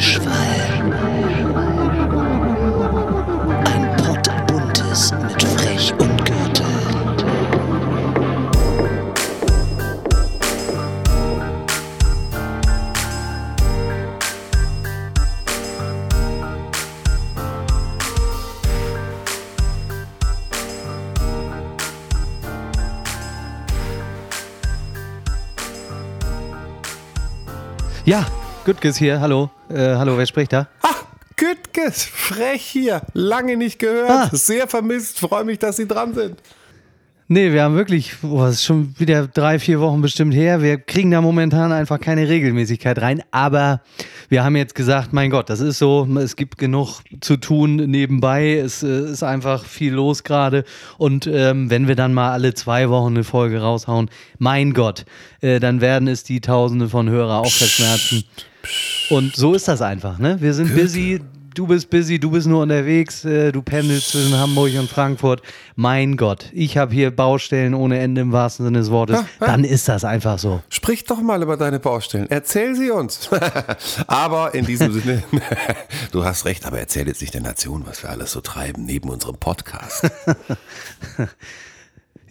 Redeschwall. Ja, Gütges hier, hallo. Äh, hallo, wer spricht da? Ach, Gütges, frech hier. Lange nicht gehört. Ah. Sehr vermisst. Freue mich, dass Sie dran sind. Nee, wir haben wirklich, boah, das ist schon wieder drei, vier Wochen bestimmt her. Wir kriegen da momentan einfach keine Regelmäßigkeit rein. Aber wir haben jetzt gesagt, mein Gott, das ist so, es gibt genug zu tun nebenbei. Es äh, ist einfach viel los gerade. Und ähm, wenn wir dann mal alle zwei Wochen eine Folge raushauen, mein Gott, äh, dann werden es die Tausende von Hörer auch verschmerzen. Und so ist das einfach, ne? Wir sind busy, du bist busy, du bist nur unterwegs, äh, du pendelst zwischen Hamburg und Frankfurt. Mein Gott, ich habe hier Baustellen ohne Ende im wahrsten Sinne des Wortes. Ah, ah. Dann ist das einfach so. Sprich doch mal über deine Baustellen. Erzähl sie uns. aber in diesem Sinne, du hast recht, aber erzähl jetzt nicht der Nation, was wir alles so treiben neben unserem Podcast.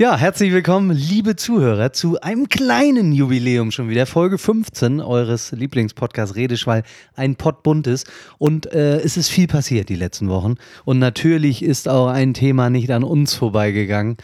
Ja, herzlich willkommen, liebe Zuhörer, zu einem kleinen Jubiläum schon wieder. Folge 15 eures Lieblingspodcasts Redeschwall, ein Pott buntes. Und äh, es ist viel passiert die letzten Wochen. Und natürlich ist auch ein Thema nicht an uns vorbeigegangen.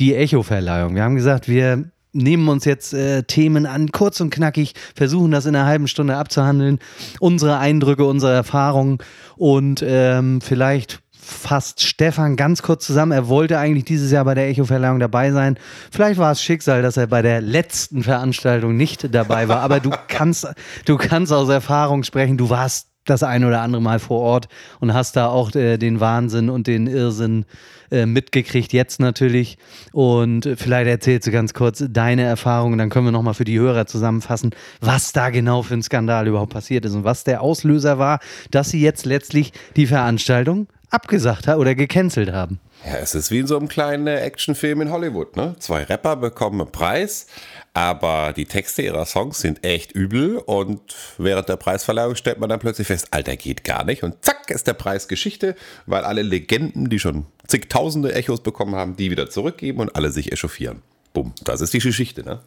Die Echo-Verleihung. Wir haben gesagt, wir nehmen uns jetzt äh, Themen an, kurz und knackig, versuchen das in einer halben Stunde abzuhandeln. Unsere Eindrücke, unsere Erfahrungen und ähm, vielleicht fasst Stefan ganz kurz zusammen. Er wollte eigentlich dieses Jahr bei der Echo-Verleihung dabei sein. Vielleicht war es Schicksal, dass er bei der letzten Veranstaltung nicht dabei war. Aber du kannst, du kannst aus Erfahrung sprechen. Du warst das ein oder andere Mal vor Ort und hast da auch äh, den Wahnsinn und den Irrsinn äh, mitgekriegt, jetzt natürlich. Und vielleicht erzählst du ganz kurz deine Erfahrungen, dann können wir nochmal für die Hörer zusammenfassen, was da genau für ein Skandal überhaupt passiert ist und was der Auslöser war, dass sie jetzt letztlich die Veranstaltung abgesagt haben oder gecancelt haben. Ja, es ist wie in so einem kleinen äh, Actionfilm in Hollywood. Ne? Zwei Rapper bekommen einen Preis, aber die Texte ihrer Songs sind echt übel und während der Preisverleihung stellt man dann plötzlich fest, Alter, geht gar nicht und zack ist der Preis Geschichte, weil alle Legenden, die schon zigtausende Echos bekommen haben, die wieder zurückgeben und alle sich echauffieren. Bumm, das ist die Geschichte, ne?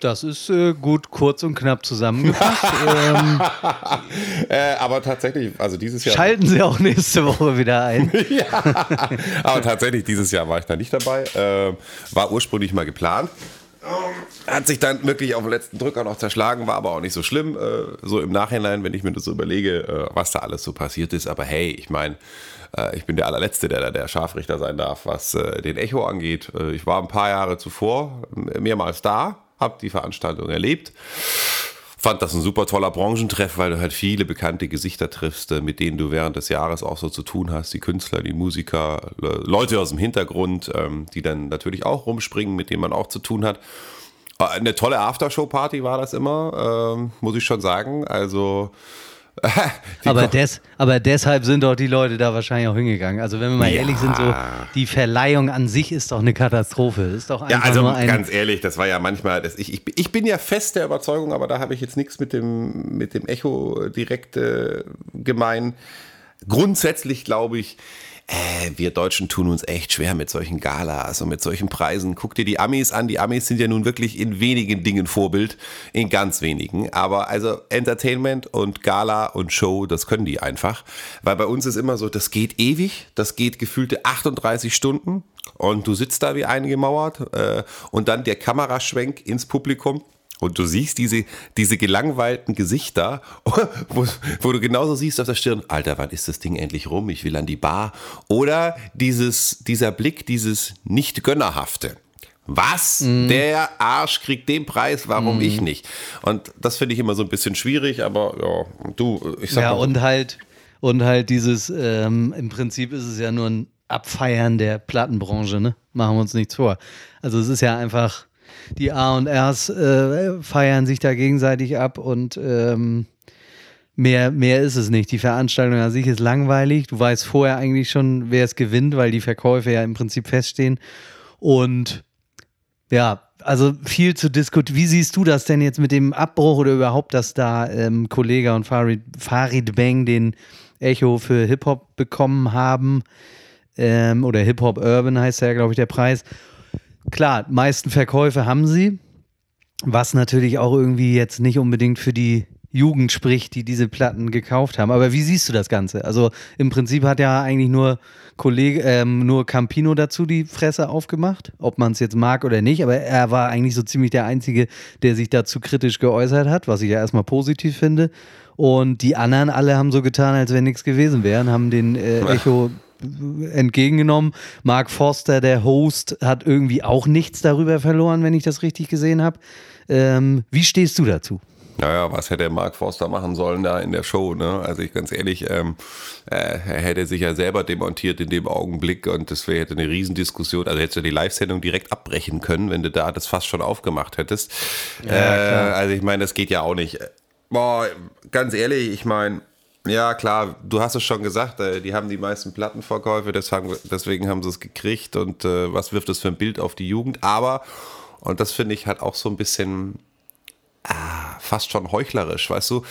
Das ist äh, gut, kurz und knapp zusammengefasst. ähm, Äh, aber tatsächlich, also dieses Jahr. schalten Sie auch nächste Woche wieder ein. ja, aber tatsächlich, dieses Jahr war ich da nicht dabei. Ähm, war ursprünglich mal geplant. Hat sich dann wirklich auf den letzten Drücker noch zerschlagen, war aber auch nicht so schlimm. Äh, so im Nachhinein, wenn ich mir das so überlege, äh, was da alles so passiert ist. Aber hey, ich meine, äh, ich bin der allerletzte, der da der Scharfrichter sein darf, was äh, den Echo angeht. Ich war ein paar Jahre zuvor mehrmals da, habe die Veranstaltung erlebt. Fand das ein super toller Branchentreff, weil du halt viele bekannte Gesichter triffst, äh, mit denen du während des Jahres auch so zu tun hast. Die Künstler, die Musiker, Le- Leute aus dem Hintergrund, ähm, die dann natürlich auch rumspringen, mit denen man auch zu tun hat. Äh, Eine tolle Aftershow-Party war das immer, ähm, muss ich schon sagen. Also. Aber, des, aber deshalb sind doch die Leute da wahrscheinlich auch hingegangen. Also wenn wir mal Ja. ehrlich sind, so die Verleihung an sich ist doch eine Katastrophe. Ist doch Ja, einfach also nur ein. ganz ehrlich, das war ja manchmal, das, ich, ich, ich bin ja fest der Überzeugung, aber da habe ich jetzt nichts mit dem, mit dem Echo direkt äh, gemein. Grundsätzlich glaube ich, äh, wir Deutschen tun uns echt schwer mit solchen Galas und mit solchen Preisen. Guck dir die Amis an. Die Amis sind ja nun wirklich in wenigen Dingen Vorbild, in ganz wenigen. Aber also Entertainment und Gala und Show, das können die einfach. Weil bei uns ist immer so, das geht ewig, das geht gefühlte 38 Stunden und du sitzt da wie eingemauert äh, und dann der Kameraschwenk ins Publikum. Und du siehst diese, diese gelangweilten Gesichter, wo, wo du genauso siehst auf der Stirn, Alter, wann ist das Ding endlich rum? Ich will an die Bar. Oder dieses, dieser Blick, dieses nicht-gönnerhafte. Was? Der Arsch kriegt den Preis, warum ich nicht? Und das finde ich immer so ein bisschen schwierig, aber ja, du, ich sag ja, mal, und halt, und halt dieses, ähm, im Prinzip ist es ja nur ein Abfeiern der Plattenbranche, ne? Machen wir uns nichts vor. Also es ist ja einfach, die A und Rs äh, feiern sich da gegenseitig ab und ähm, mehr, mehr ist es nicht. Die Veranstaltung an sich ist langweilig. Du weißt vorher eigentlich schon, wer es gewinnt, weil die Verkäufe ja im Prinzip feststehen. Und ja, also viel zu diskutieren. Wie siehst du das denn jetzt mit dem Abbruch oder überhaupt, dass da ähm, Kollega und Farid, Farid Bang den Echo für Hip-Hop bekommen haben? Ähm, oder Hip-Hop Urban heißt ja, glaube ich, der Preis. Klar, meisten Verkäufe haben sie, was natürlich auch irgendwie jetzt nicht unbedingt für die Jugend spricht, die diese Platten gekauft haben. Aber wie siehst du das Ganze? Also im Prinzip hat ja eigentlich nur Kollege, ähm, nur Campino dazu die Fresse aufgemacht, ob man es jetzt mag oder nicht. Aber er war eigentlich so ziemlich der Einzige, der sich dazu kritisch geäußert hat, was ich ja erstmal positiv finde. Und die anderen alle haben so getan, als wenn nichts gewesen wäre, haben den äh, Echo entgegengenommen. Mark Forster, der Host, hat irgendwie auch nichts darüber verloren, wenn ich das richtig gesehen habe. Ähm, wie stehst du dazu? Naja, was hätte Mark Forster machen sollen da in der Show? Ne? Also ich ganz ehrlich, ähm, äh, er hätte sich ja selber demontiert in dem Augenblick und das wäre hätte eine Riesendiskussion. Also hättest du die Live-Sendung direkt abbrechen können, wenn du da das fast schon aufgemacht hättest. Ja, äh, also ich meine, das geht ja auch nicht. Boah, ganz ehrlich, ich meine, ja, klar, du hast es schon gesagt, äh, die haben die meisten Plattenverkäufe, deswegen haben sie es gekriegt und äh, was wirft das für ein Bild auf die Jugend? Aber, und das finde ich halt auch so ein bisschen ah, fast schon heuchlerisch, weißt du?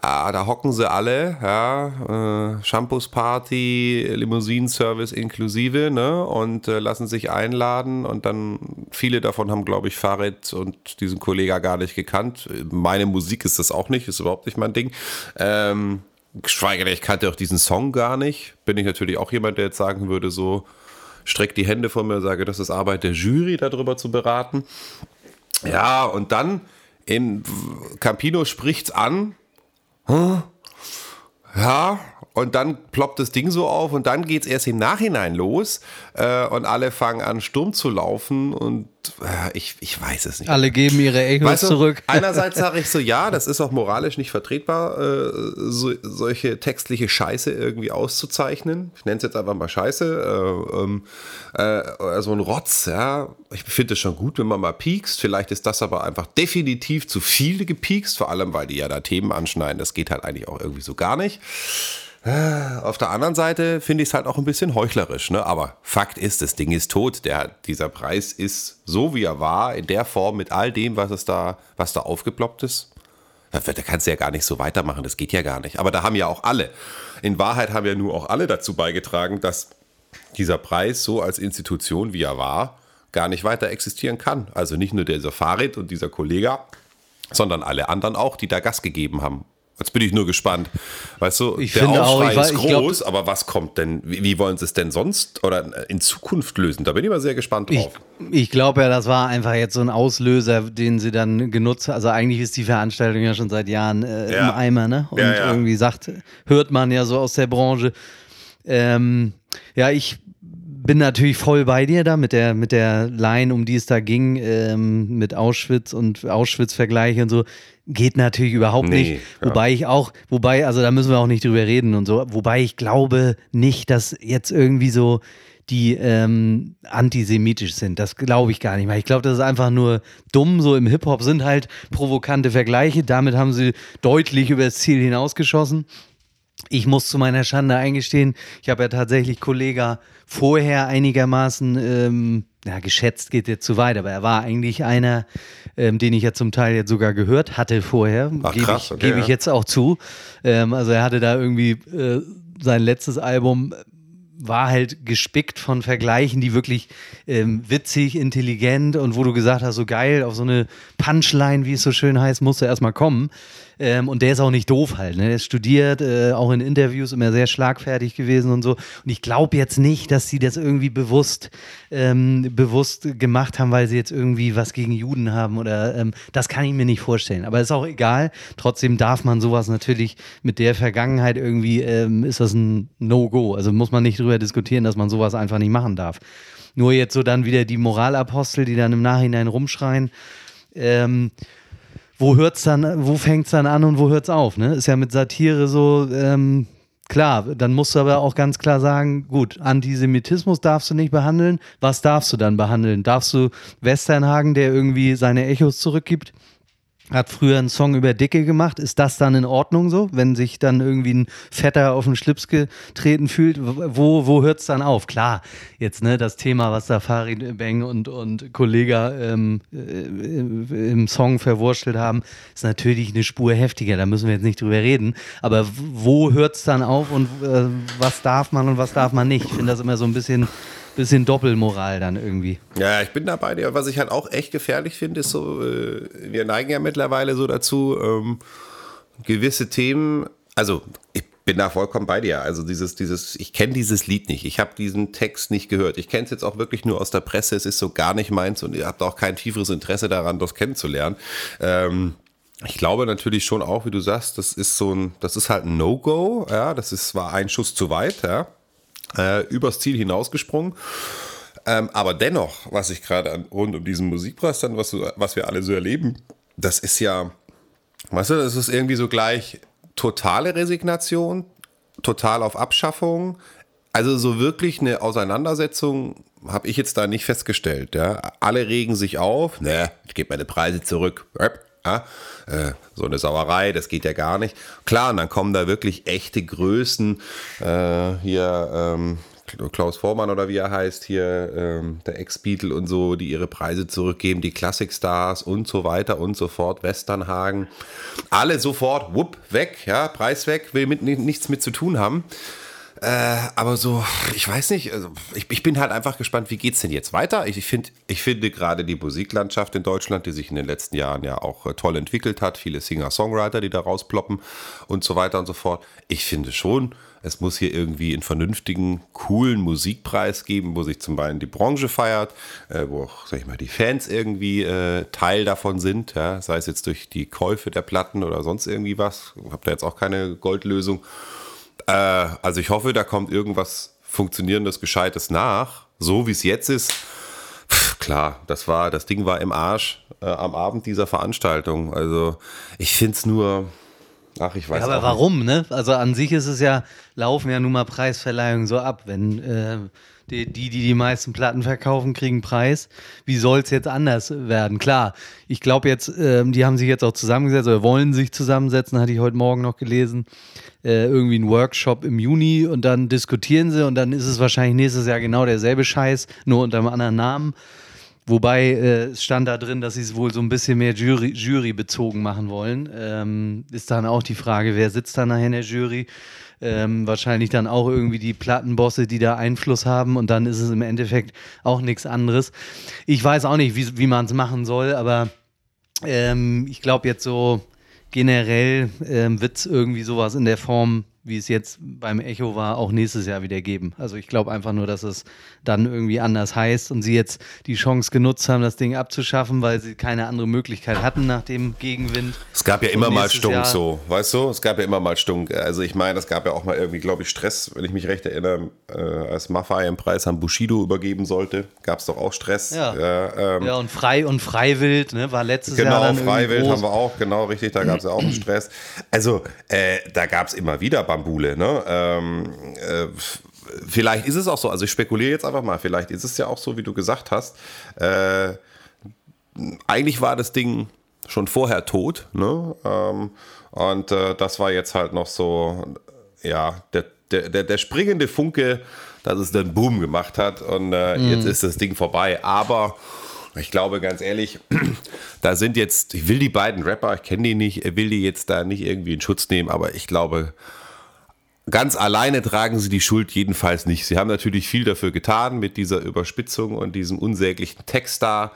Ah, da hocken sie alle, ja, äh, Shampoos Party, Limousinenservice inklusive, ne, und äh, lassen sich einladen und dann viele davon haben, glaube ich, Farid und diesen Kollegen gar nicht gekannt. Meine Musik ist das auch nicht, ist überhaupt nicht mein Ding. Ähm, geschweige denn, ich kannte auch diesen Song gar nicht. Bin ich natürlich auch jemand, der jetzt sagen würde, so, streck die Hände von mir und sage, das ist Arbeit der Jury, darüber zu beraten. Ja, und dann in Campino spricht's an. Ja, und dann ploppt das Ding so auf und dann geht es erst im Nachhinein los äh, und alle fangen an, Sturm zu laufen und ich, ich weiß es nicht. Alle geben ihre Echos weißt du, zurück. Einerseits sage ich so, ja, das ist auch moralisch nicht vertretbar, äh, so, solche textliche Scheiße irgendwie auszuzeichnen. Ich nenne es jetzt einfach mal Scheiße. Äh, ähm, äh, so ein Rotz, ja. Ich finde es schon gut, wenn man mal piekst. Vielleicht ist das aber einfach definitiv zu viel gepiekst, vor allem, weil die ja da Themen anschneiden. Das geht halt eigentlich auch irgendwie so gar nicht. Auf der anderen Seite finde ich es halt auch ein bisschen heuchlerisch, ne? Aber Fakt ist, das Ding ist tot. Der, dieser Preis ist so, wie er war, in der Form mit all dem, was es da, was da aufgeploppt ist. Da, da kannst du ja gar nicht so weitermachen, das geht ja gar nicht. Aber da haben ja auch alle. In Wahrheit haben ja nur auch alle dazu beigetragen, dass dieser Preis so als Institution, wie er war, gar nicht weiter existieren kann. Also nicht nur dieser Farid und dieser Kollege, sondern alle anderen auch, die da Gas gegeben haben. Jetzt bin ich nur gespannt. Weißt du, ich der Aufschrei auch, ich, ist groß, glaub, aber was kommt denn? Wie, wie, wollen sie es denn sonst oder in Zukunft lösen? Da bin ich mal sehr gespannt drauf. Ich, ich glaube ja, das war einfach jetzt so ein Auslöser, den sie dann genutzt haben. Also eigentlich ist die Veranstaltung ja schon seit Jahren äh, ja. im Eimer, ne? Und ja, ja. irgendwie sagt, hört man ja so aus der Branche. Ähm, ja, ich bin natürlich voll bei dir da mit der, mit der Line, um die es da ging, ähm, mit Auschwitz und Auschwitz-Vergleiche und so geht natürlich überhaupt nee, nicht. Ja. Wobei ich auch, wobei, also da müssen wir auch nicht drüber reden und so, wobei ich glaube nicht, dass jetzt irgendwie so die ähm, antisemitisch sind. Das glaube ich gar nicht mehr. Ich glaube, das ist einfach nur dumm. So im Hip-Hop sind halt provokante Vergleiche. Damit haben sie deutlich über das Ziel hinausgeschossen. Ich muss zu meiner Schande eingestehen, ich habe ja tatsächlich Kollega vorher einigermaßen, ähm, ja, geschätzt geht jetzt zu weit, aber er war eigentlich einer, ähm, den ich ja zum Teil jetzt sogar gehört hatte vorher. Gebe ich, okay, geb ich jetzt auch zu. Ähm, also er hatte da irgendwie äh, sein letztes Album war halt gespickt von Vergleichen, die wirklich ähm, witzig, intelligent und wo du gesagt hast, so geil, auf so eine Punchline, wie es so schön heißt, musst du erstmal kommen. Ähm, und der ist auch nicht doof halt. Ne? Der ist studiert, äh, auch in Interviews immer sehr schlagfertig gewesen und so. Und ich glaube jetzt nicht, dass sie das irgendwie bewusst, ähm, bewusst gemacht haben, weil sie jetzt irgendwie was gegen Juden haben oder ähm, das kann ich mir nicht vorstellen. Aber ist auch egal. Trotzdem darf man sowas natürlich mit der Vergangenheit irgendwie, ähm, ist das ein No-Go. Also muss man nicht drüber diskutieren, dass man sowas einfach nicht machen darf. Nur jetzt so dann wieder die Moralapostel, die dann im Nachhinein rumschreien. Ähm, wo hört's dann, wo fängt's dann an und wo hört's auf? Ne? Ist ja mit Satire so, ähm, klar, dann musst du aber auch ganz klar sagen, gut, Antisemitismus darfst du nicht behandeln. Was darfst du dann behandeln? Darfst du Westernhagen, der irgendwie seine Echos zurückgibt? Hat früher einen Song über Dicke gemacht. Ist das dann in Ordnung so, wenn sich dann irgendwie ein Vetter auf den Schlips getreten fühlt? Wo, wo hört es dann auf? Klar, jetzt ne, das Thema, was da Farid Beng und, und Kollega ähm, äh, im Song verwurschtelt haben, ist natürlich eine Spur heftiger. Da müssen wir jetzt nicht drüber reden. Aber wo hört es dann auf und äh, was darf man und was darf man nicht? Ich finde das immer so ein bisschen bisschen Doppelmoral dann irgendwie. Ja, ich bin da bei dir. Was ich halt auch echt gefährlich finde, ist so, äh, wir neigen ja mittlerweile so dazu, ähm, gewisse Themen, also ich bin da vollkommen bei dir. Also dieses, dieses, ich kenne dieses Lied nicht. Ich habe diesen Text nicht gehört. Ich kenne es jetzt auch wirklich nur aus der Presse. Es ist so gar nicht meins und ihr habt auch kein tieferes Interesse daran, das kennenzulernen. Ähm, ich glaube natürlich schon auch, wie du sagst, das ist so ein, das ist halt ein No-Go. Ja, das ist war ein Schuss zu weit. Ja, äh, übers Ziel hinausgesprungen. Ähm, aber dennoch, was ich gerade rund um diesen Musikpreis dann, was, was wir alle so erleben, das ist ja, weißt du, das ist irgendwie so gleich totale Resignation, total auf Abschaffung. Also so wirklich eine Auseinandersetzung habe ich jetzt da nicht festgestellt. Ja. Alle regen sich auf, ne, ich gebe meine Preise zurück. Ja, äh, so eine Sauerei, das geht ja gar nicht. Klar, und dann kommen da wirklich echte Größen. Äh, hier ähm, Klaus Vormann oder wie er heißt, hier ähm, der Ex-Beatle und so, die ihre Preise zurückgeben, die Classic-Stars und so weiter und so fort, Westernhagen. Alle sofort, wupp, weg, ja, Preis weg, will mit nichts mit zu tun haben. Äh, aber so, ich weiß nicht, also ich, ich, bin halt einfach gespannt, wie geht es denn jetzt weiter? Ich, ich, find, ich finde gerade die Musiklandschaft in Deutschland, die sich in den letzten Jahren ja auch äh, toll entwickelt hat, viele Singer-Songwriter, die da rausploppen und so weiter und so fort. Ich finde schon, es muss hier irgendwie einen vernünftigen, coolen Musikpreis geben, wo sich zum Beispiel die Branche feiert, äh, wo auch, sag ich mal, die Fans irgendwie äh, Teil davon sind, ja? sei es jetzt durch die Käufe der Platten oder sonst irgendwie was. Ich habe da jetzt auch keine Goldlösung. Äh, also ich hoffe, da kommt irgendwas Funktionierendes, Gescheites nach. So wie es jetzt ist. Pff, klar, das war, das Ding war im Arsch äh, am Abend dieser Veranstaltung. Also ich finde es nur. Ach, ich weiß ja, aber warum, nicht. ne? Also an sich ist es ja, laufen ja nun mal Preisverleihungen so ab. Wenn äh, die, die, die die meisten Platten verkaufen, kriegen Preis. Wie soll es jetzt anders werden? Klar, ich glaube jetzt, ähm, die haben sich jetzt auch zusammengesetzt oder wollen sich zusammensetzen, hatte ich heute Morgen noch gelesen. Äh, irgendwie ein Workshop im Juni und dann diskutieren sie und dann ist es wahrscheinlich nächstes Jahr genau derselbe Scheiß, nur unter einem anderen Namen. Wobei äh, es stand da drin, dass sie es wohl so ein bisschen mehr Jury, Jury bezogen machen wollen. Ähm, ist dann auch die Frage, wer sitzt da nachher in der Jury? Ähm, wahrscheinlich dann auch irgendwie die Plattenbosse, die da Einfluss haben und dann ist es im Endeffekt auch nichts anderes. Ich weiß auch nicht, wie, wie man es machen soll, aber ähm, ich glaube jetzt so generell ähm, wird es irgendwie sowas in der Form wie es jetzt beim Echo war, auch nächstes Jahr wieder geben. Also ich glaube einfach nur, dass es dann irgendwie anders heißt und sie jetzt die Chance genutzt haben, das Ding abzuschaffen, weil sie keine andere Möglichkeit hatten nach dem Gegenwind. Es gab ja immer mal Stunk Jahr so, weißt du? Es gab ja immer mal Stunk. Also ich meine, es gab ja auch mal irgendwie, glaube ich, Stress, wenn ich mich recht erinnere, äh, als Maffei im Preis an Bushido übergeben sollte, gab es doch auch Stress. Ja, ja, ähm, ja, und frei und freiwild, ne, war letztes genau, Jahr Genau, freiwild haben wir auch, genau, richtig, da gab es ja auch einen Stress. Also äh, da gab es immer wieder Bambule. Ne? Ähm, äh, vielleicht ist es auch so, also ich spekuliere jetzt einfach mal, vielleicht ist es ja auch so, wie du gesagt hast. Äh, eigentlich war das Ding schon vorher tot. Ne? Ähm, und äh, das war jetzt halt noch so, ja, der, der, der, der springende Funke, dass es dann Boom gemacht hat. Und äh, mhm. jetzt ist das Ding vorbei. Aber ich glaube, ganz ehrlich, da sind jetzt, ich will die beiden Rapper, ich kenne die nicht, will die jetzt da nicht irgendwie in Schutz nehmen, aber ich glaube, Ganz alleine tragen sie die Schuld jedenfalls nicht. Sie haben natürlich viel dafür getan mit dieser Überspitzung und diesem unsäglichen Text da.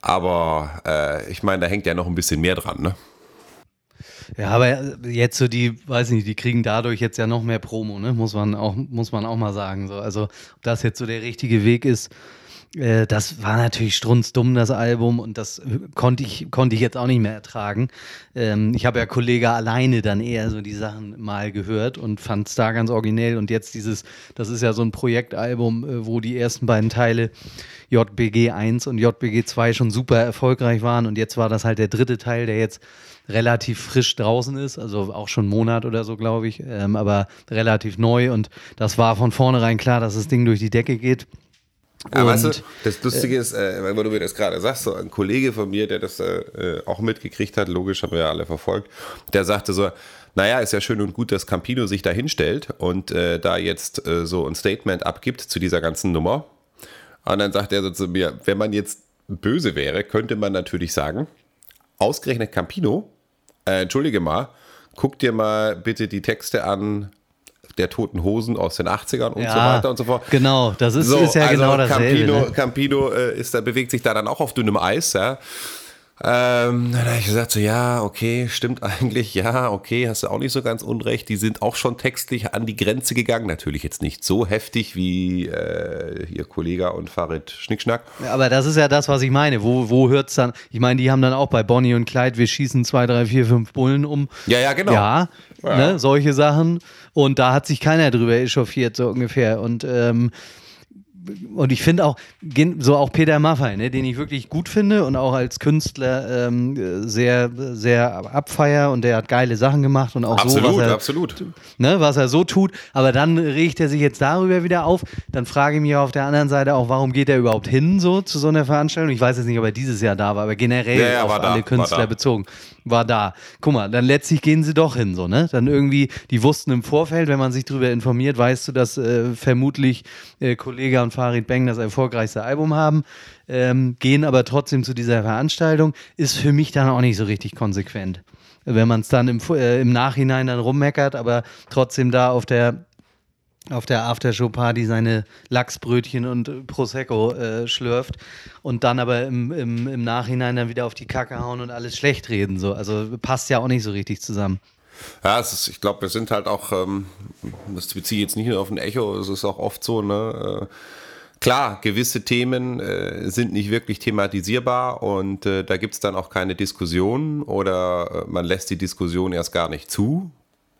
Aber äh, ich meine, da hängt ja noch ein bisschen mehr dran, ne? Ja, aber jetzt so die, weiß nicht, die kriegen dadurch jetzt ja noch mehr Promo, ne? Muss man auch, muss man auch mal sagen. So. Also, ob das jetzt so der richtige Weg ist, äh, das war natürlich strunzdumm, das Album, und das konnte ich, konnte ich jetzt auch nicht mehr ertragen. Ähm, ich habe ja Kollege alleine dann eher so die Sachen mal gehört und fand es da ganz originell. Und jetzt dieses, das ist ja so ein Projektalbum, äh, wo die ersten beiden Teile JBG 1 und JBG 2 schon super erfolgreich waren. Und jetzt war das halt der dritte Teil, der jetzt relativ frisch draußen ist, also auch schon einen Monat oder so, glaube ich, ähm, aber relativ neu. Und das war von vornherein klar, dass das Ding durch die Decke geht. Ja, weißt du, das Lustige ist, äh, weil du mir das gerade sagst, so ein Kollege von mir, der das äh, auch mitgekriegt hat, logisch haben wir ja alle verfolgt, der sagte so, naja, ist ja schön und gut, dass Campino sich da hinstellt und äh, da jetzt äh, so ein Statement abgibt zu dieser ganzen Nummer. Und dann sagt er so zu mir, wenn man jetzt böse wäre, könnte man natürlich sagen, ausgerechnet Campino, äh, entschuldige mal, guck dir mal bitte die Texte an der Toten Hosen aus den 80ern und so weiter und so fort. Genau, das ist, So, ist ja also genau dasselbe. Campino, ne? Campino äh, ist da, bewegt sich da dann auch auf dünnem Eis, ja. Ähm, dann habe ich gesagt, so ja, okay, stimmt eigentlich, ja, okay, hast du auch nicht so ganz unrecht. Die sind auch schon textlich an die Grenze gegangen. Natürlich jetzt nicht so heftig wie äh, hier Kollega und Farid Schnickschnack. Aber das ist ja das, was ich meine. Wo, wo hört es dann? Ich meine, die haben dann auch bei Bonnie und Clyde, wir schießen zwei, drei, vier, fünf Bullen um. Ja, ja, genau. Ja, Ja. Ne, solche Sachen. Und da hat sich keiner drüber echauffiert, so ungefähr. Und, ähm, und ich finde auch, so auch Peter Maffay, ne, den ich wirklich gut finde und auch als Künstler ähm, sehr, sehr abfeier und der hat geile Sachen gemacht und auch so, Absolut, was er, absolut. ne, was er so tut. Aber dann regt er sich jetzt darüber wieder auf. Dann frage ich mich auf der anderen Seite auch, warum geht er überhaupt hin so zu so einer Veranstaltung? Ich weiß jetzt nicht, ob er dieses Jahr da war, aber generell Ja, ja, auf da, alle Künstler bezogen. War da. Guck mal, dann letztlich gehen sie doch hin, so, ne? Dann irgendwie, die wussten im Vorfeld, wenn man sich darüber informiert, weißt du, dass äh, vermutlich äh, Kollega und Farid Bang das erfolgreichste Album haben, ähm, gehen aber trotzdem zu dieser Veranstaltung, ist für mich dann auch nicht so richtig konsequent. Wenn man es dann im, äh, im Nachhinein dann rummeckert, aber trotzdem da auf der auf der Aftershow-Party seine Lachsbrötchen und äh, Prosecco äh, schlürft und dann aber im, im, im Nachhinein dann wieder auf die Kacke hauen und alles schlecht reden. So. Also passt ja auch nicht so richtig zusammen. Ja, ist, ich glaube, wir sind halt auch, ähm, das beziehe ich jetzt nicht nur auf ein Echo, es ist auch oft so, ne? Äh, klar, gewisse Themen äh, sind nicht wirklich thematisierbar und äh, da gibt es dann auch keine Diskussion oder äh, man lässt die Diskussion erst gar nicht zu.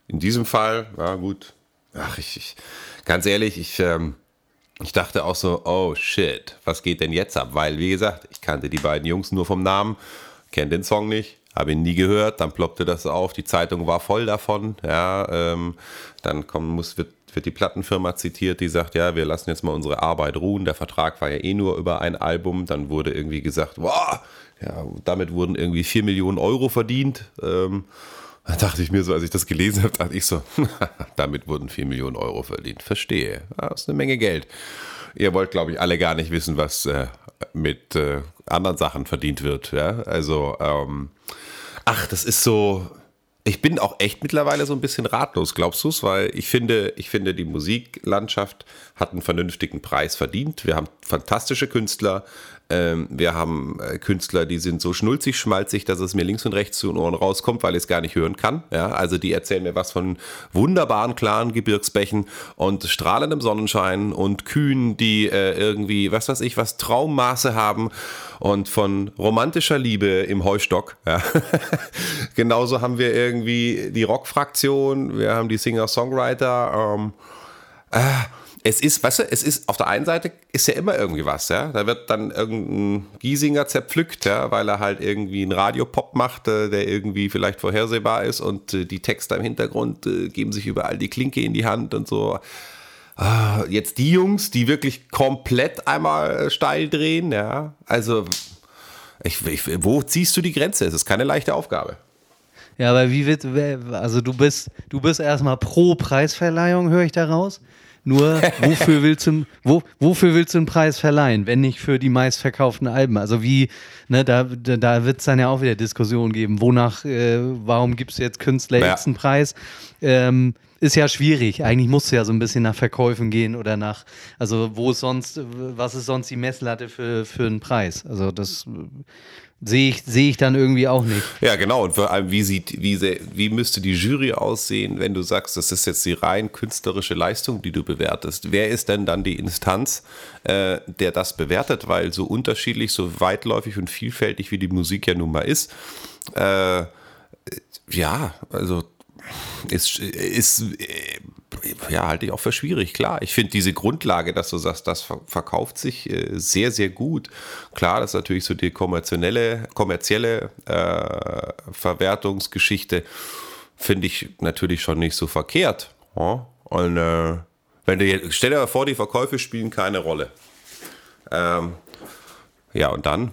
In diesem Fall, ja gut, ach, ich, ich ganz ehrlich, ich, ähm, ich dachte auch so, oh shit, was geht denn jetzt ab? Weil, wie gesagt, ich kannte die beiden Jungs nur vom Namen, kenne den Song nicht, habe ihn nie gehört, dann ploppte das auf, die Zeitung war voll davon, ja, ähm, dann kommen muss, wird, wird die Plattenfirma zitiert, die sagt, ja, wir lassen jetzt mal unsere Arbeit ruhen, der Vertrag war ja eh nur über ein Album, dann wurde irgendwie gesagt, wow, ja, damit wurden irgendwie 4 Millionen Euro verdient, ähm, da dachte ich mir so, als ich das gelesen habe, dachte ich so, damit wurden 4 Millionen Euro verdient. Verstehe. Das ist eine Menge Geld. Ihr wollt, glaube ich, alle gar nicht wissen, was äh, mit äh, anderen Sachen verdient wird. Ja? Also, ähm, ach, das ist so. Ich bin auch echt mittlerweile so ein bisschen ratlos, glaubst du es? Weil ich finde, ich finde, die Musiklandschaft hat einen vernünftigen Preis verdient. Wir haben fantastische Künstler. Ähm, wir haben äh, Künstler, die sind so schnulzig, schmalzig, dass es mir links und rechts zu den Ohren rauskommt, weil ich es gar nicht hören kann. Ja, also die erzählen mir was von wunderbaren, klaren Gebirgsbächen und strahlendem Sonnenschein und Kühen, die äh, irgendwie, was weiß ich, was Traummaße haben und von romantischer Liebe im Heustock. Ja. Genauso haben wir irgendwie die Rockfraktion, wir haben die Singer-Songwriter. Ähm, es ist, weißt du, es ist auf der einen Seite ist ja immer irgendwie was, ja. Da wird dann irgendein Giesinger zerpflückt, ja, weil er halt irgendwie einen Radiopop macht, äh, der irgendwie vielleicht vorhersehbar ist und äh, die Texte im Hintergrund äh, geben sich überall die Klinke in die Hand und so. Ah, Jetzt die Jungs, die wirklich komplett einmal steil drehen, ja. Also, ich, ich, wo ziehst du die Grenze? Es ist keine leichte Aufgabe. Ja, aber wie wird, also du bist, du bist erstmal pro Preisverleihung, höre ich daraus. Nur, wofür willst du, wo, wofür willst du einen Preis verleihen, wenn nicht für die meistverkauften Alben? Also wie, ne, da, da, wird es dann ja auch wieder Diskussionen geben, wonach, äh, warum gibst du jetzt Künstler Ja. X einen Preis? Ähm, ist ja schwierig. Eigentlich musst du ja so ein bisschen nach Verkäufen gehen oder nach, also wo ist sonst, was ist sonst die Messlatte für, für einen Preis? Also das sehe ich, sehe ich dann irgendwie auch nicht. Ja, genau. Und vor allem, wie, sieht, wie, wie müsste die Jury aussehen, wenn du sagst, das ist jetzt die rein künstlerische Leistung, die du bewertest? Wer ist denn dann die Instanz, äh, der das bewertet? Weil so unterschiedlich, so weitläufig und vielfältig wie die Musik ja nun mal ist, äh, ja, also ist, ist ja, halte ich auch für schwierig, klar. Ich finde diese Grundlage, dass du sagst, das ver- verkauft sich äh, sehr, sehr gut. Klar, das ist natürlich so die kommerzielle, kommerzielle äh, Verwertungsgeschichte, finde ich natürlich schon nicht so verkehrt. Ja? Und äh, wenn du jetzt, stell dir mal vor, die Verkäufe spielen keine Rolle. Ähm, ja, und dann?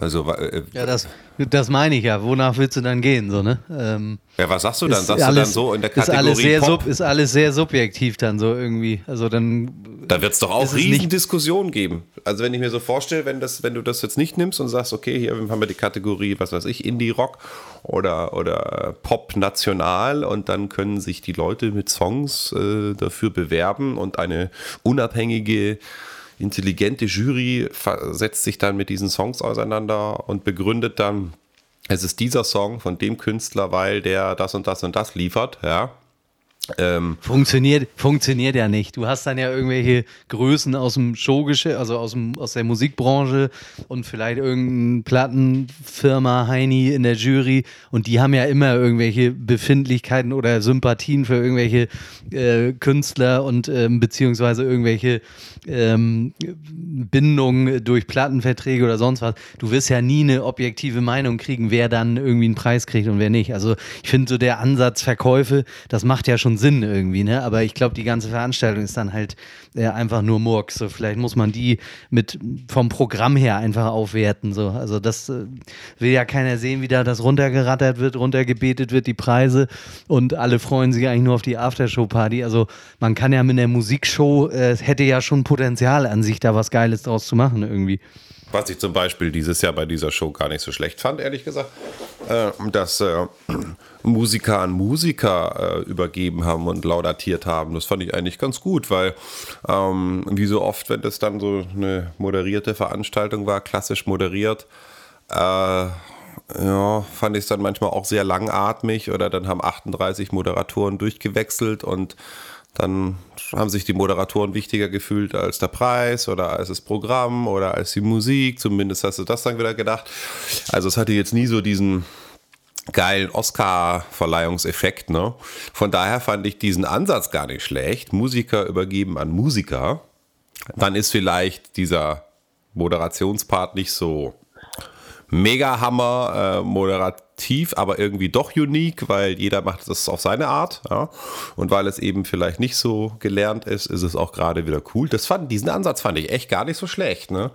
Also, äh, Ja, das, das meine ich ja. Wonach willst du dann gehen? So, ne? Ähm, ja, was sagst du dann? Sagst du alles- dann so in der ist alles, Kategorie sehr Pop? sub, ist alles sehr subjektiv dann so irgendwie. Also dann Da wird es doch auch riesen Diskussionen geben. Also wenn ich mir so vorstelle, wenn, das, wenn du das jetzt nicht nimmst und sagst, okay, hier haben wir die Kategorie, was weiß ich, Indie-Rock oder, oder Pop national und dann können sich die Leute mit Songs äh, dafür bewerben und eine unabhängige, intelligente Jury setzt sich dann mit diesen Songs auseinander und begründet dann, es ist dieser Song von dem Künstler, weil der das und das und das liefert, ja. Ähm, Funktioniert, funktioniert ja nicht. Du hast dann ja irgendwelche Größen aus dem Showgeschäft, also aus, dem, aus der Musikbranche und vielleicht irgendeine Plattenfirma Heini in der Jury und die haben ja immer irgendwelche Befindlichkeiten oder Sympathien für irgendwelche äh, Künstler und ähm, beziehungsweise irgendwelche ähm, Bindungen durch Plattenverträge oder sonst was. Du wirst ja nie eine objektive Meinung kriegen, wer dann irgendwie einen Preis kriegt und wer nicht. Also ich finde so der Ansatz Verkäufe, das macht ja schon Sinn irgendwie, ne? Aber ich glaube, die ganze Veranstaltung ist dann halt äh, einfach nur Murks. So, vielleicht muss man die mit vom Programm her einfach aufwerten. So. Also das äh, will ja keiner sehen, wie da das runtergerattert wird, runtergebetet wird, die Preise und alle freuen sich eigentlich nur auf die Aftershow-Party. Also man kann ja mit einer Musikshow, äh, es hätte ja schon Potenzial an sich, da was Geiles draus zu machen irgendwie. Was ich zum Beispiel dieses Jahr bei dieser Show gar nicht so schlecht fand, ehrlich gesagt, äh, dass äh, Musiker an Musiker äh, übergeben haben und laudatiert haben. Das fand ich eigentlich ganz gut, weil ähm, wie so oft, wenn das dann so eine moderierte Veranstaltung war, klassisch moderiert, ja, fand ich es dann manchmal auch sehr langatmig oder dann haben 38 Moderatoren durchgewechselt und dann haben sich die Moderatoren wichtiger gefühlt als der Preis oder als das Programm oder als die Musik. Zumindest hast du das dann wieder gedacht. Also es hatte jetzt nie so diesen geilen Oscar-Verleihungseffekt. Ne? Von daher fand ich diesen Ansatz gar nicht schlecht. Musiker übergeben an Musiker. Dann ist vielleicht dieser Moderationspart nicht so mega Hammer, äh, moderativ, aber irgendwie doch unique, weil jeder macht das auf seine Art. Ja? Und weil es eben vielleicht nicht so gelernt ist, ist es auch gerade wieder cool. Das fand, diesen Ansatz fand ich echt gar nicht so schlecht. Ne?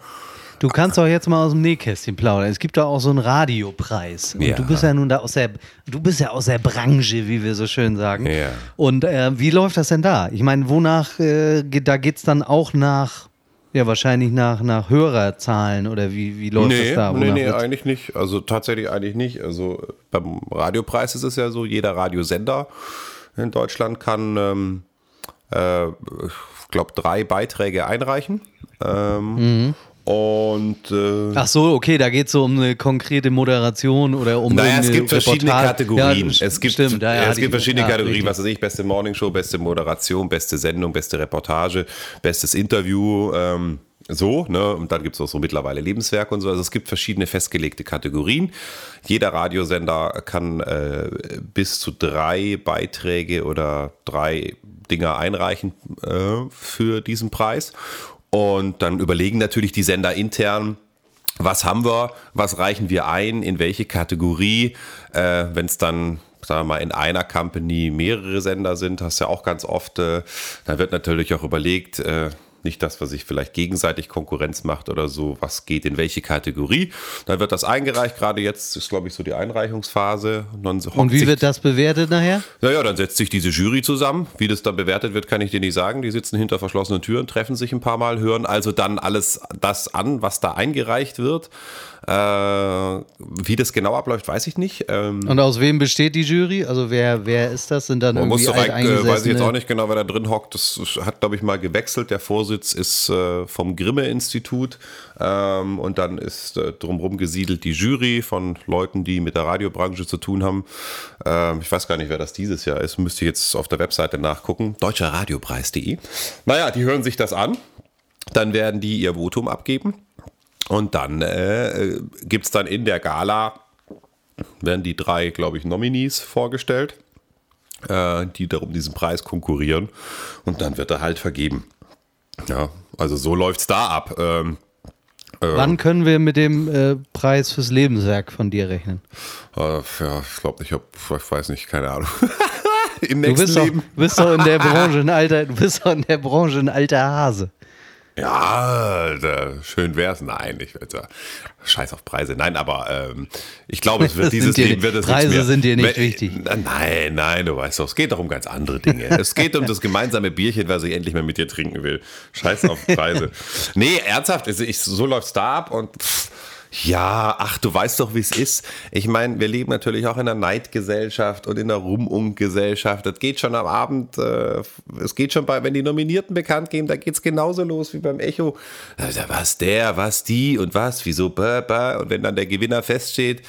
Du kannst doch jetzt mal aus dem Nähkästchen plaudern. Es gibt doch auch so einen Radiopreis. Und Ja. du bist ja nun da aus der, du bist ja aus der Branche, wie wir so schön sagen. Ja. Und äh, wie läuft das denn da? Ich meine, wonach, äh, da geht es dann auch nach, ja, wahrscheinlich nach, nach Hörerzahlen oder wie, wie läuft das da? nee, nee, eigentlich nicht. Also tatsächlich eigentlich nicht. Also beim Radiopreis ist es ja so, jeder Radiosender in Deutschland kann, ähm, äh, ich glaube, drei Beiträge einreichen. Ähm, Und äh, Ach so, okay, da geht es so um eine konkrete Moderation oder um Naja, es gibt verschiedene Reportage. Kategorien. Ja, es gibt, stimmt, ja, es gibt verschiedene ja, Kategorien. richtig. Was weiß ich, beste Morningshow, beste Moderation, beste Sendung, beste Reportage, bestes Interview. Ähm, so, ne? Und dann gibt es auch so mittlerweile Lebenswerk und so. Also es gibt verschiedene festgelegte Kategorien. Jeder Radiosender kann äh, bis zu drei Beiträge oder drei Dinger einreichen äh, für diesen Preis. Und dann überlegen natürlich die Sender intern, was haben wir, was reichen wir ein, in welche Kategorie, äh, wenn es dann, sagen wir mal, in einer Company mehrere Sender sind, hast du ja auch ganz oft, äh, da wird natürlich auch überlegt, äh, nicht das, was sich vielleicht gegenseitig Konkurrenz macht oder so, was geht in welche Kategorie. Dann wird das eingereicht, gerade jetzt ist, glaube ich, so die Einreichungsphase. Und, Und wie wird das bewertet nachher? naja, dann setzt sich diese Jury zusammen. Wie das dann bewertet wird, kann ich dir nicht sagen. Die sitzen hinter verschlossenen Türen, treffen sich ein paar Mal, hören also dann alles das an, was da eingereicht wird. Äh, wie das genau abläuft, weiß ich nicht. Ähm, Und aus wem besteht die Jury? Also wer, wer ist das? Sind dann man muss irgendwie rein, äh, weiß ich jetzt auch nicht genau, wer da drin hockt. Das hat, glaube ich, mal gewechselt. Der Vorsitz ist äh, vom Grimme-Institut ähm, und dann ist äh, drumherum gesiedelt die Jury von Leuten, die mit der Radiobranche zu tun haben. Ähm, ich weiß gar nicht, wer das dieses Jahr ist. Müsste ich jetzt auf der Webseite nachgucken. Deutscherradiopreis.de. Naja, die hören sich das an. Dann werden die ihr Votum abgeben. Und dann äh, gibt es dann in der Gala, werden die drei, glaube ich, Nominees vorgestellt äh, die darum diesen Preis konkurrieren und dann wird er halt vergeben. Ja, also so läuft es da ab. Ähm, Wann können wir mit dem äh, Preis fürs Lebenswerk von dir rechnen? äh, ja, ich glaube, ich habe, ich weiß nicht, keine Ahnung. Im Du nächsten bist doch, Leben. bist doch in der Branche ein alter, du bist doch in der Branche ein alter Hase. Ja, Alter, schön wär's. Nein, ich werde Scheiß auf Preise. Nein, aber ähm, ich glaube, es wird dieses Leben wird es Preise nichts mehr. sind dir nicht wichtig. Nein, nein, du weißt doch, es geht doch um ganz andere Dinge. es geht um das gemeinsame Bierchen, was ich endlich mal mit dir trinken will. Scheiß auf Preise. nee, ernsthaft, also ich, so läuft's da ab und pff, ja, ach, du weißt doch, wie es ist. Ich meine, wir leben natürlich auch in einer Neidgesellschaft und in einer Rumung-Gesellschaft. Das geht schon am Abend, äh, es geht schon bei, wenn die Nominierten bekannt geben, da geht's genauso los wie beim Echo. Also, was der, was die und was, wieso, bäh, bäh. Und wenn dann der Gewinner feststeht,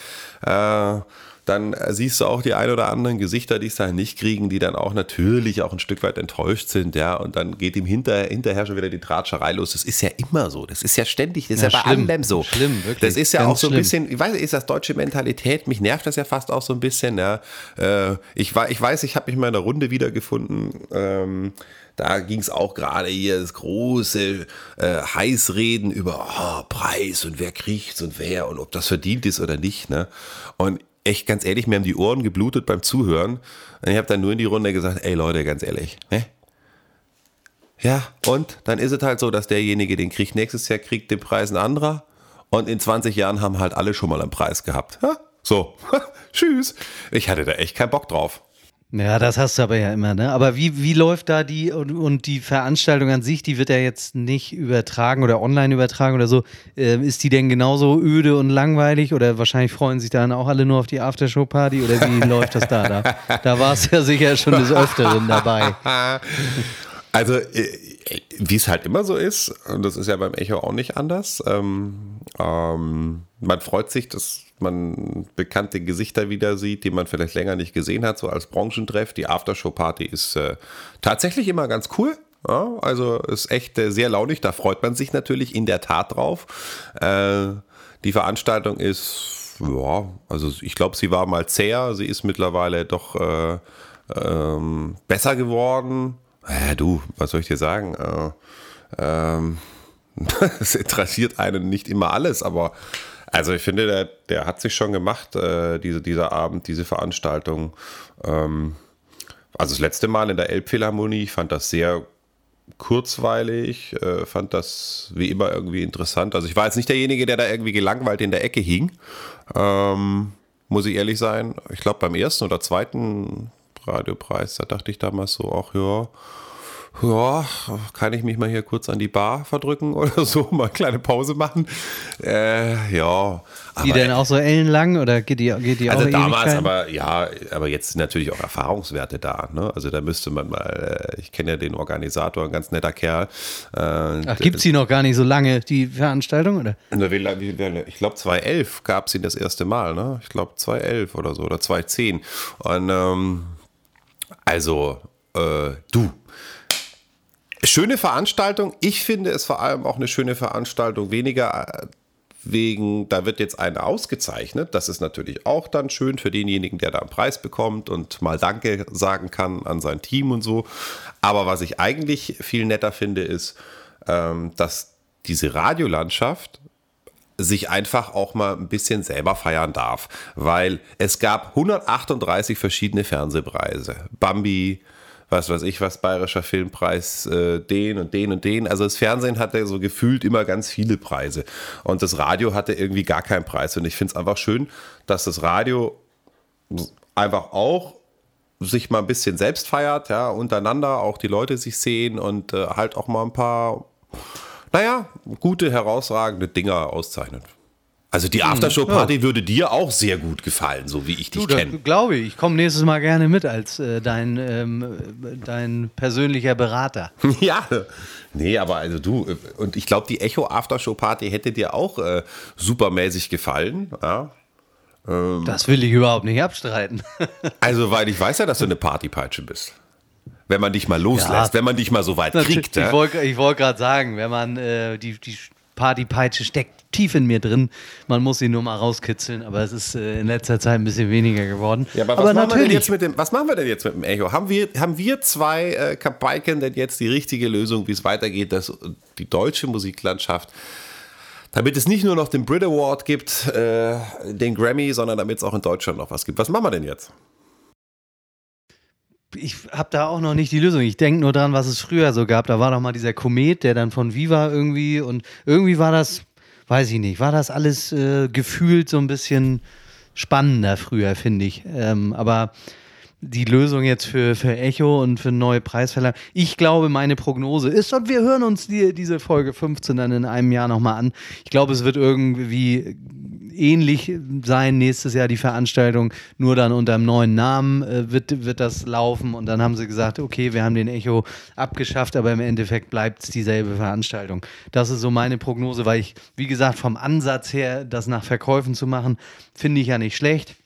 äh, dann siehst du auch die ein oder anderen Gesichter, die es da nicht kriegen, die dann auch natürlich auch ein Stück weit enttäuscht sind, ja, und dann geht ihm hinter, hinterher schon wieder die Tratscherei los. Das ist ja immer so. Das ist ja ständig, das ist ja, bei schlimm. allem so. Schlimm, wirklich. Das ist ja Ganz auch so ein schlimm. bisschen, ich weiß, ist das deutsche Mentalität, mich nervt das ja fast auch so ein bisschen, ja. Äh, ich, ich weiß, ich habe mich mal in einer Runde wiedergefunden, ähm, da ging es auch gerade hier das große äh, Heißreden über oh, Preis und wer kriegt's und wer und ob das verdient ist oder nicht. Ne? Und echt ganz ehrlich, mir haben die Ohren geblutet beim Zuhören. Und ich habe dann nur in die Runde gesagt, ey Leute, ganz ehrlich, ne? Ja, und dann ist es halt so, dass derjenige, den kriegt nächstes Jahr, kriegt den Preis ein anderer. Und in 20 Jahren haben halt alle schon mal einen Preis gehabt. Ha? So, tschüss. Ich hatte da echt keinen Bock drauf. Ja, das hast du aber ja immer, ne? Aber wie, wie läuft da die und, und die Veranstaltung an sich, die wird ja jetzt nicht übertragen oder online übertragen oder so. Ähm, ist die denn genauso öde und langweilig oder wahrscheinlich freuen sich dann auch alle nur auf die Aftershow-Party oder wie läuft das da? Da, da warst du ja sicher schon des Öfteren dabei. Also, äh, wie es halt immer so ist, und das ist ja beim Echo auch nicht anders, ähm, ähm, man freut sich, dass man bekannte Gesichter wieder sieht, die man vielleicht länger nicht gesehen hat, so als Branchentreff. Die Aftershow-Party ist äh, tatsächlich immer ganz cool. Ja, also ist echt äh, sehr launig, da freut man sich natürlich in der Tat drauf. Äh, die Veranstaltung ist, ja, also ich glaube, sie war mal zäher, sie ist mittlerweile doch äh, ähm, besser geworden. Ja, du, was soll ich dir sagen? Äh, ähm, es interessiert einen nicht immer alles, aber also ich finde, der, der hat sich schon gemacht, äh, diese, dieser Abend, diese Veranstaltung. Ähm, also das letzte Mal in der Elbphilharmonie, ich fand das sehr kurzweilig, äh, fand das wie immer irgendwie interessant. Also ich war jetzt nicht derjenige, der da irgendwie gelangweilt in der Ecke hing, ähm, muss ich ehrlich sein. Ich glaube beim ersten oder zweiten Radiopreis, da dachte ich damals so, ach ja, ja, kann ich mich mal hier kurz an die Bar verdrücken oder so, mal eine kleine Pause machen? Äh, ja. Die denn auch so ellenlang oder geht die, geht die Also auch damals, aber ja, aber jetzt sind natürlich auch Erfahrungswerte da. Ne? Also da müsste man mal, äh, ich kenne ja den Organisator, ein ganz netter Kerl. Äh, Ach, gibt's die noch gar nicht so lange, die Veranstaltung, oder? Ich glaube 2011 gab es ihn das erste Mal, ne? Ich glaube 2011 oder so oder 2010. Und ähm, also äh, du. Schöne Veranstaltung. Ich finde es vor allem auch eine schöne Veranstaltung. Weniger äh, wegen, da wird jetzt eine ausgezeichnet. Das ist natürlich auch dann schön für denjenigen, der da einen Preis bekommt und mal Danke sagen kann an sein Team und so. Aber was ich eigentlich viel netter finde, ist, ähm, dass diese Radiolandschaft sich einfach auch mal ein bisschen selber feiern darf, weil es gab 138 verschiedene Fernsehpreise. Bambi, was weiß ich, was bayerischer Filmpreis, äh, den und den und den. Also das Fernsehen hatte so gefühlt immer ganz viele Preise und das Radio hatte irgendwie gar keinen Preis. Und ich finde es einfach schön, dass das Radio einfach auch sich mal ein bisschen selbst feiert, ja, untereinander auch die Leute sich sehen und äh, halt auch mal ein paar naja, gute, herausragende Dinger auszeichnet. Also die Aftershow-Party würde dir auch sehr gut gefallen, so wie ich dich kenne. glaube ich. Ich komme nächstes Mal gerne mit als äh, dein, ähm, äh, dein persönlicher Berater. Ja, nee, aber also du, äh, und ich glaube, die Echo Aftershow-Party hätte dir auch äh, supermäßig gefallen. Ja? Das will ich überhaupt nicht abstreiten. Also, weil ich weiß ja, dass du eine Partypeitsche bist. Wenn man dich mal loslässt, Ja. wenn man dich mal so weit kriegt. ich wollte wollt gerade sagen, wenn man äh, die, die Partypeitsche steckt tief in mir drin, man muss sie nur mal rauskitzeln, aber es ist äh, in letzter Zeit ein bisschen weniger geworden. Ja, aber, was, machen wir denn jetzt mit dem, was machen wir denn jetzt mit dem Echo? Haben wir, haben wir zwei äh, Kapaiken denn jetzt die richtige Lösung, wie es weitergeht, dass die deutsche Musiklandschaft, damit es nicht nur noch den Brit Award gibt, äh, den Grammy, sondern damit es auch in Deutschland noch was gibt? Was machen wir denn jetzt? Ich habe da auch noch nicht die Lösung. Ich denke nur dran, was es früher so gab. Da war doch mal dieser Komet, der dann von Viva irgendwie und irgendwie war das, weiß ich nicht, war das alles äh, gefühlt so ein bisschen spannender früher, finde ich. Ähm, aber die Lösung jetzt für, für Echo und für neue Preisverleihung. Ich glaube, meine Prognose ist, und wir hören uns die, diese Folge 15 dann in einem Jahr nochmal an. Ich glaube, es wird irgendwie ähnlich sein nächstes Jahr die Veranstaltung, nur dann unter einem neuen Namen äh, wird, wird das laufen und dann haben sie gesagt, okay, wir haben den Echo abgeschafft, aber im Endeffekt bleibt es dieselbe Veranstaltung. Das ist so meine Prognose, weil ich, wie gesagt, vom Ansatz her, das nach Verkäufen zu machen, finde ich ja nicht schlecht.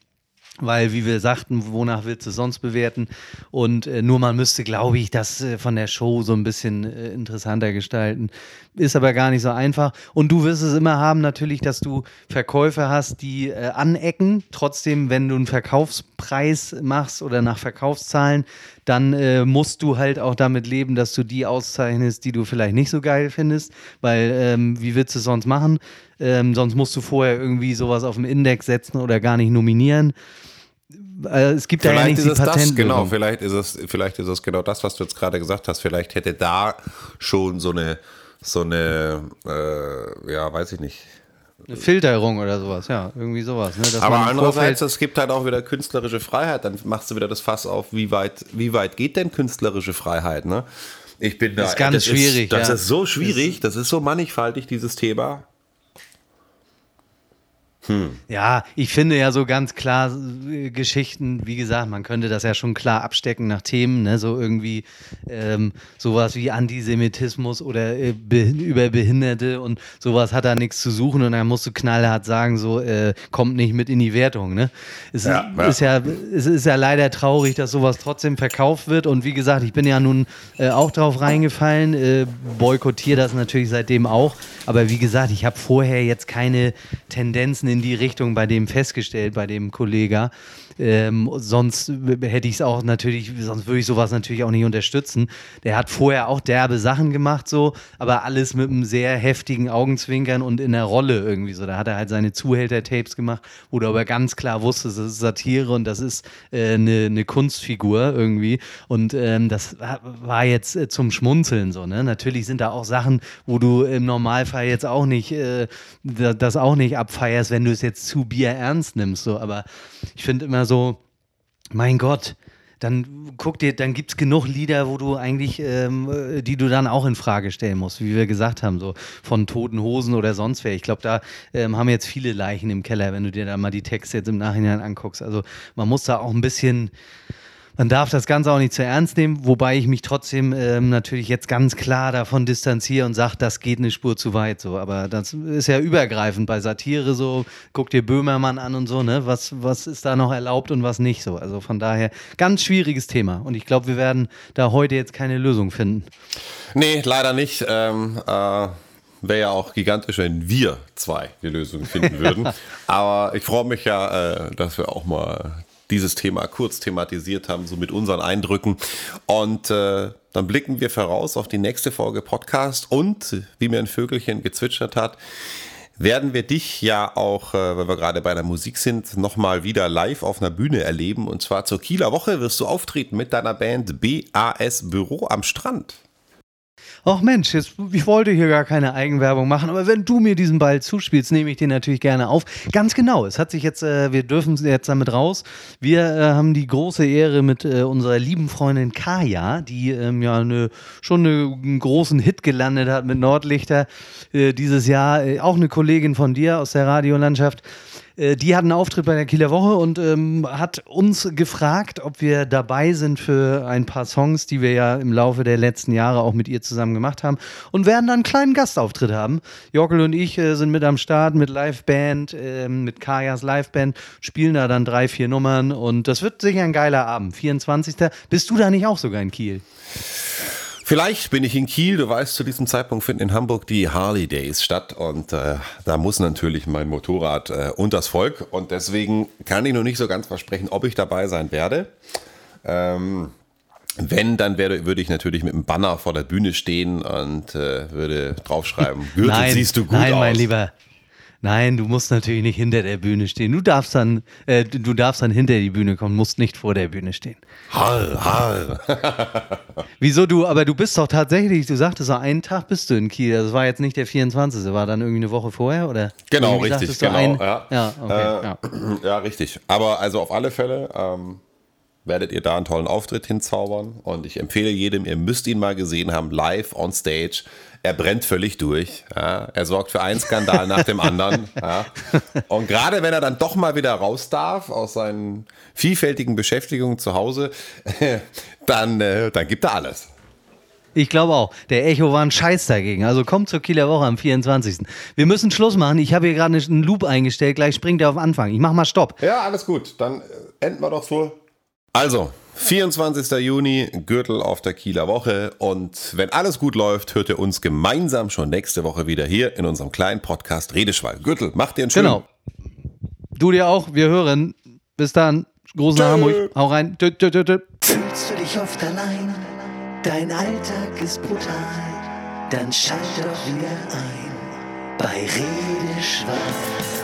Weil, wie wir sagten, wonach willst du sonst bewerten? Und äh, nur man müsste, glaube ich, das äh, von der Show so ein bisschen äh, interessanter gestalten. Ist aber gar nicht so einfach. Und du wirst es immer haben, natürlich, dass du Verkäufer hast, die äh, anecken. Trotzdem, wenn du einen Verkaufspreis machst oder nach Verkaufszahlen, dann äh, musst du halt auch damit leben, dass du die auszeichnest, die du vielleicht nicht so geil findest. Weil, ähm, wie willst du es sonst machen? Ähm, sonst musst du vorher irgendwie sowas auf dem Index setzen oder gar nicht nominieren. Äh, es gibt vielleicht ja nicht ist die das, Patentlösung. genau, vielleicht ist es, vielleicht ist es genau das, was du jetzt gerade gesagt hast. Vielleicht hätte da schon so eine, so eine, äh, ja, weiß ich nicht. Eine Filterung oder sowas, ja, irgendwie sowas. Ne? Aber andererseits, es gibt halt auch wieder künstlerische Freiheit. Dann machst du wieder das Fass auf, wie weit, wie weit geht denn künstlerische Freiheit, ne? Ich bin da. Ist ganz das schwierig, Ist, das ja. ist so schwierig, das ist so mannigfaltig, dieses Thema. Ja, ich finde ja so ganz klar äh, Geschichten, wie gesagt, man könnte das ja schon klar abstecken nach Themen, ne? so irgendwie ähm, sowas wie Antisemitismus oder äh, be über Behinderte und sowas hat da nichts zu suchen und dann musst du knallhart sagen, so äh, kommt nicht mit in die Wertung. Ne? Es Ja, ja. ist ja, es ist ja leider traurig, dass sowas trotzdem verkauft wird und wie gesagt, ich bin ja nun äh, auch drauf reingefallen, äh, boykottiere das natürlich seitdem auch, aber wie gesagt, ich habe vorher jetzt keine Tendenzen in die Richtung bei dem festgestellt, bei dem Kollega. Ähm, sonst hätte ich es auch natürlich, sonst würde ich sowas natürlich auch nicht unterstützen. Der hat vorher auch derbe Sachen gemacht, so, aber alles mit einem sehr heftigen Augenzwinkern und in der Rolle irgendwie so. Da hat er halt seine Zuhälter-Tapes gemacht, wo du aber ganz klar wusstest, das ist Satire und das ist äh, eine, eine Kunstfigur irgendwie. Und ähm, das war jetzt äh, zum Schmunzeln so, ne? Natürlich sind da auch Sachen, wo du im Normalfall jetzt auch nicht, äh, da- das auch nicht abfeierst, wenn du es jetzt zu Bier ernst nimmst, so. Aber ich finde immer so, mein Gott, dann guck dir, dann gibt es genug Lieder, wo du eigentlich, ähm, äh, die du dann auch in Frage stellen musst, wie wir gesagt haben, so von toten Hosen oder sonst wer. Ich glaube, da ähm, haben jetzt viele Leichen im Keller, wenn du dir da mal die Texte jetzt im Nachhinein anguckst. Also man muss da auch ein bisschen, man darf das Ganze auch nicht zu ernst nehmen, wobei ich mich trotzdem ähm, natürlich jetzt ganz klar davon distanziere und sage, das geht eine Spur zu weit. So. Aber das ist ja übergreifend bei Satire so. Guck dir Böhmermann an und so, ne? Was, was ist da noch erlaubt und was nicht so? Also von daher ganz schwieriges Thema. Und ich glaube, wir werden da heute jetzt keine Lösung finden. Nee, leider nicht. Ähm, äh, Wäre ja auch gigantisch, wenn wir zwei die Lösung finden würden. Aber ich freue mich ja, äh, dass wir auch mal dieses Thema kurz thematisiert haben, so mit unseren Eindrücken. Und äh, dann blicken wir voraus auf die nächste Folge Podcast. Und wie mir ein Vögelchen gezwitschert hat, werden wir dich ja auch, äh, weil wir gerade bei der Musik sind, nochmal wieder live auf einer Bühne erleben. Und zwar zur Kieler Woche wirst du auftreten mit deiner Band BAS Büro am Strand. Ach Mensch, jetzt, ich wollte hier gar keine Eigenwerbung machen, aber wenn du mir diesen Ball zuspielst, nehme ich den natürlich gerne auf. Ganz genau, es hat sich jetzt, äh, wir dürfen jetzt damit raus. Wir äh, haben die große Ehre mit äh, unserer lieben Freundin Kaya, die ähm, ja eine, schon eine, einen großen Hit gelandet hat mit Nordlichter äh, dieses Jahr. Äh, auch eine Kollegin von dir aus der Radiolandschaft. Äh, Die hat einen Auftritt bei der Kieler Woche und ähm, hat uns gefragt, ob wir dabei sind für ein paar Songs, die wir ja im Laufe der letzten Jahre auch mit ihr zusammen gemacht haben und werden dann einen kleinen Gastauftritt haben. Jockel und ich äh, sind mit am Start mit Liveband, ähm, mit Kajas Liveband, spielen da dann drei, vier Nummern und das wird sicher ein geiler Abend. 24. Bist du da nicht auch sogar in Kiel? Vielleicht bin ich in Kiel. Du weißt, zu diesem Zeitpunkt finden in Hamburg die Harley Days statt und äh, da muss natürlich mein Motorrad äh, unters Volk und deswegen kann ich noch nicht so ganz versprechen, ob ich dabei sein werde. Ähm, wenn, dann werde, würde ich natürlich mit einem Banner vor der Bühne stehen und äh, würde draufschreiben, Gürtel siehst du gut nein, aus. mein Lieber. Nein, du musst natürlich nicht hinter der Bühne stehen. Du darfst dann, äh, du darfst dann hinter die Bühne kommen, musst nicht vor der Bühne stehen. Harr, harr. Wieso du, aber du bist doch tatsächlich, du sagtest, so einen Tag bist du in Kiel. Das war jetzt nicht der 24. War dann irgendwie eine Woche vorher, oder? Genau, richtig, genau. ein- ja. ja, okay, äh, ja. ja, richtig. Aber also auf alle Fälle ähm, werdet ihr da einen tollen Auftritt hinzaubern. Und ich empfehle jedem, ihr müsst ihn mal gesehen haben, live on stage. Er brennt völlig durch. Ja. Er sorgt für einen Skandal nach dem anderen. Ja. Und gerade wenn er dann doch mal wieder raus darf aus seinen vielfältigen Beschäftigungen zu Hause, dann, äh, dann gibt er alles. Ich glaube auch. Der Echo war ein Scheiß dagegen. Also kommt zur Kieler Woche am 24. Wir müssen Schluss machen. Ich habe hier gerade einen Loop eingestellt. Gleich springt er auf Anfang. Ich mach mal Stopp. Ja, alles gut. Dann äh, enden wir doch so. Also, 24. Juni, Gürtel auf der Kieler Woche. Und wenn alles gut läuft, hört ihr uns gemeinsam schon nächste Woche wieder hier in unserem kleinen Podcast Redeschwall. Gürtel, macht dir einen schönen. Genau. Du dir auch. Wir hören. Bis dann. Großen. Hamburg. Hau rein. Tü, tü, tü, tü. Fühlst du dich oft allein? Dein Alltag ist brutal. Dann schalt doch wieder ein bei Redeschwall.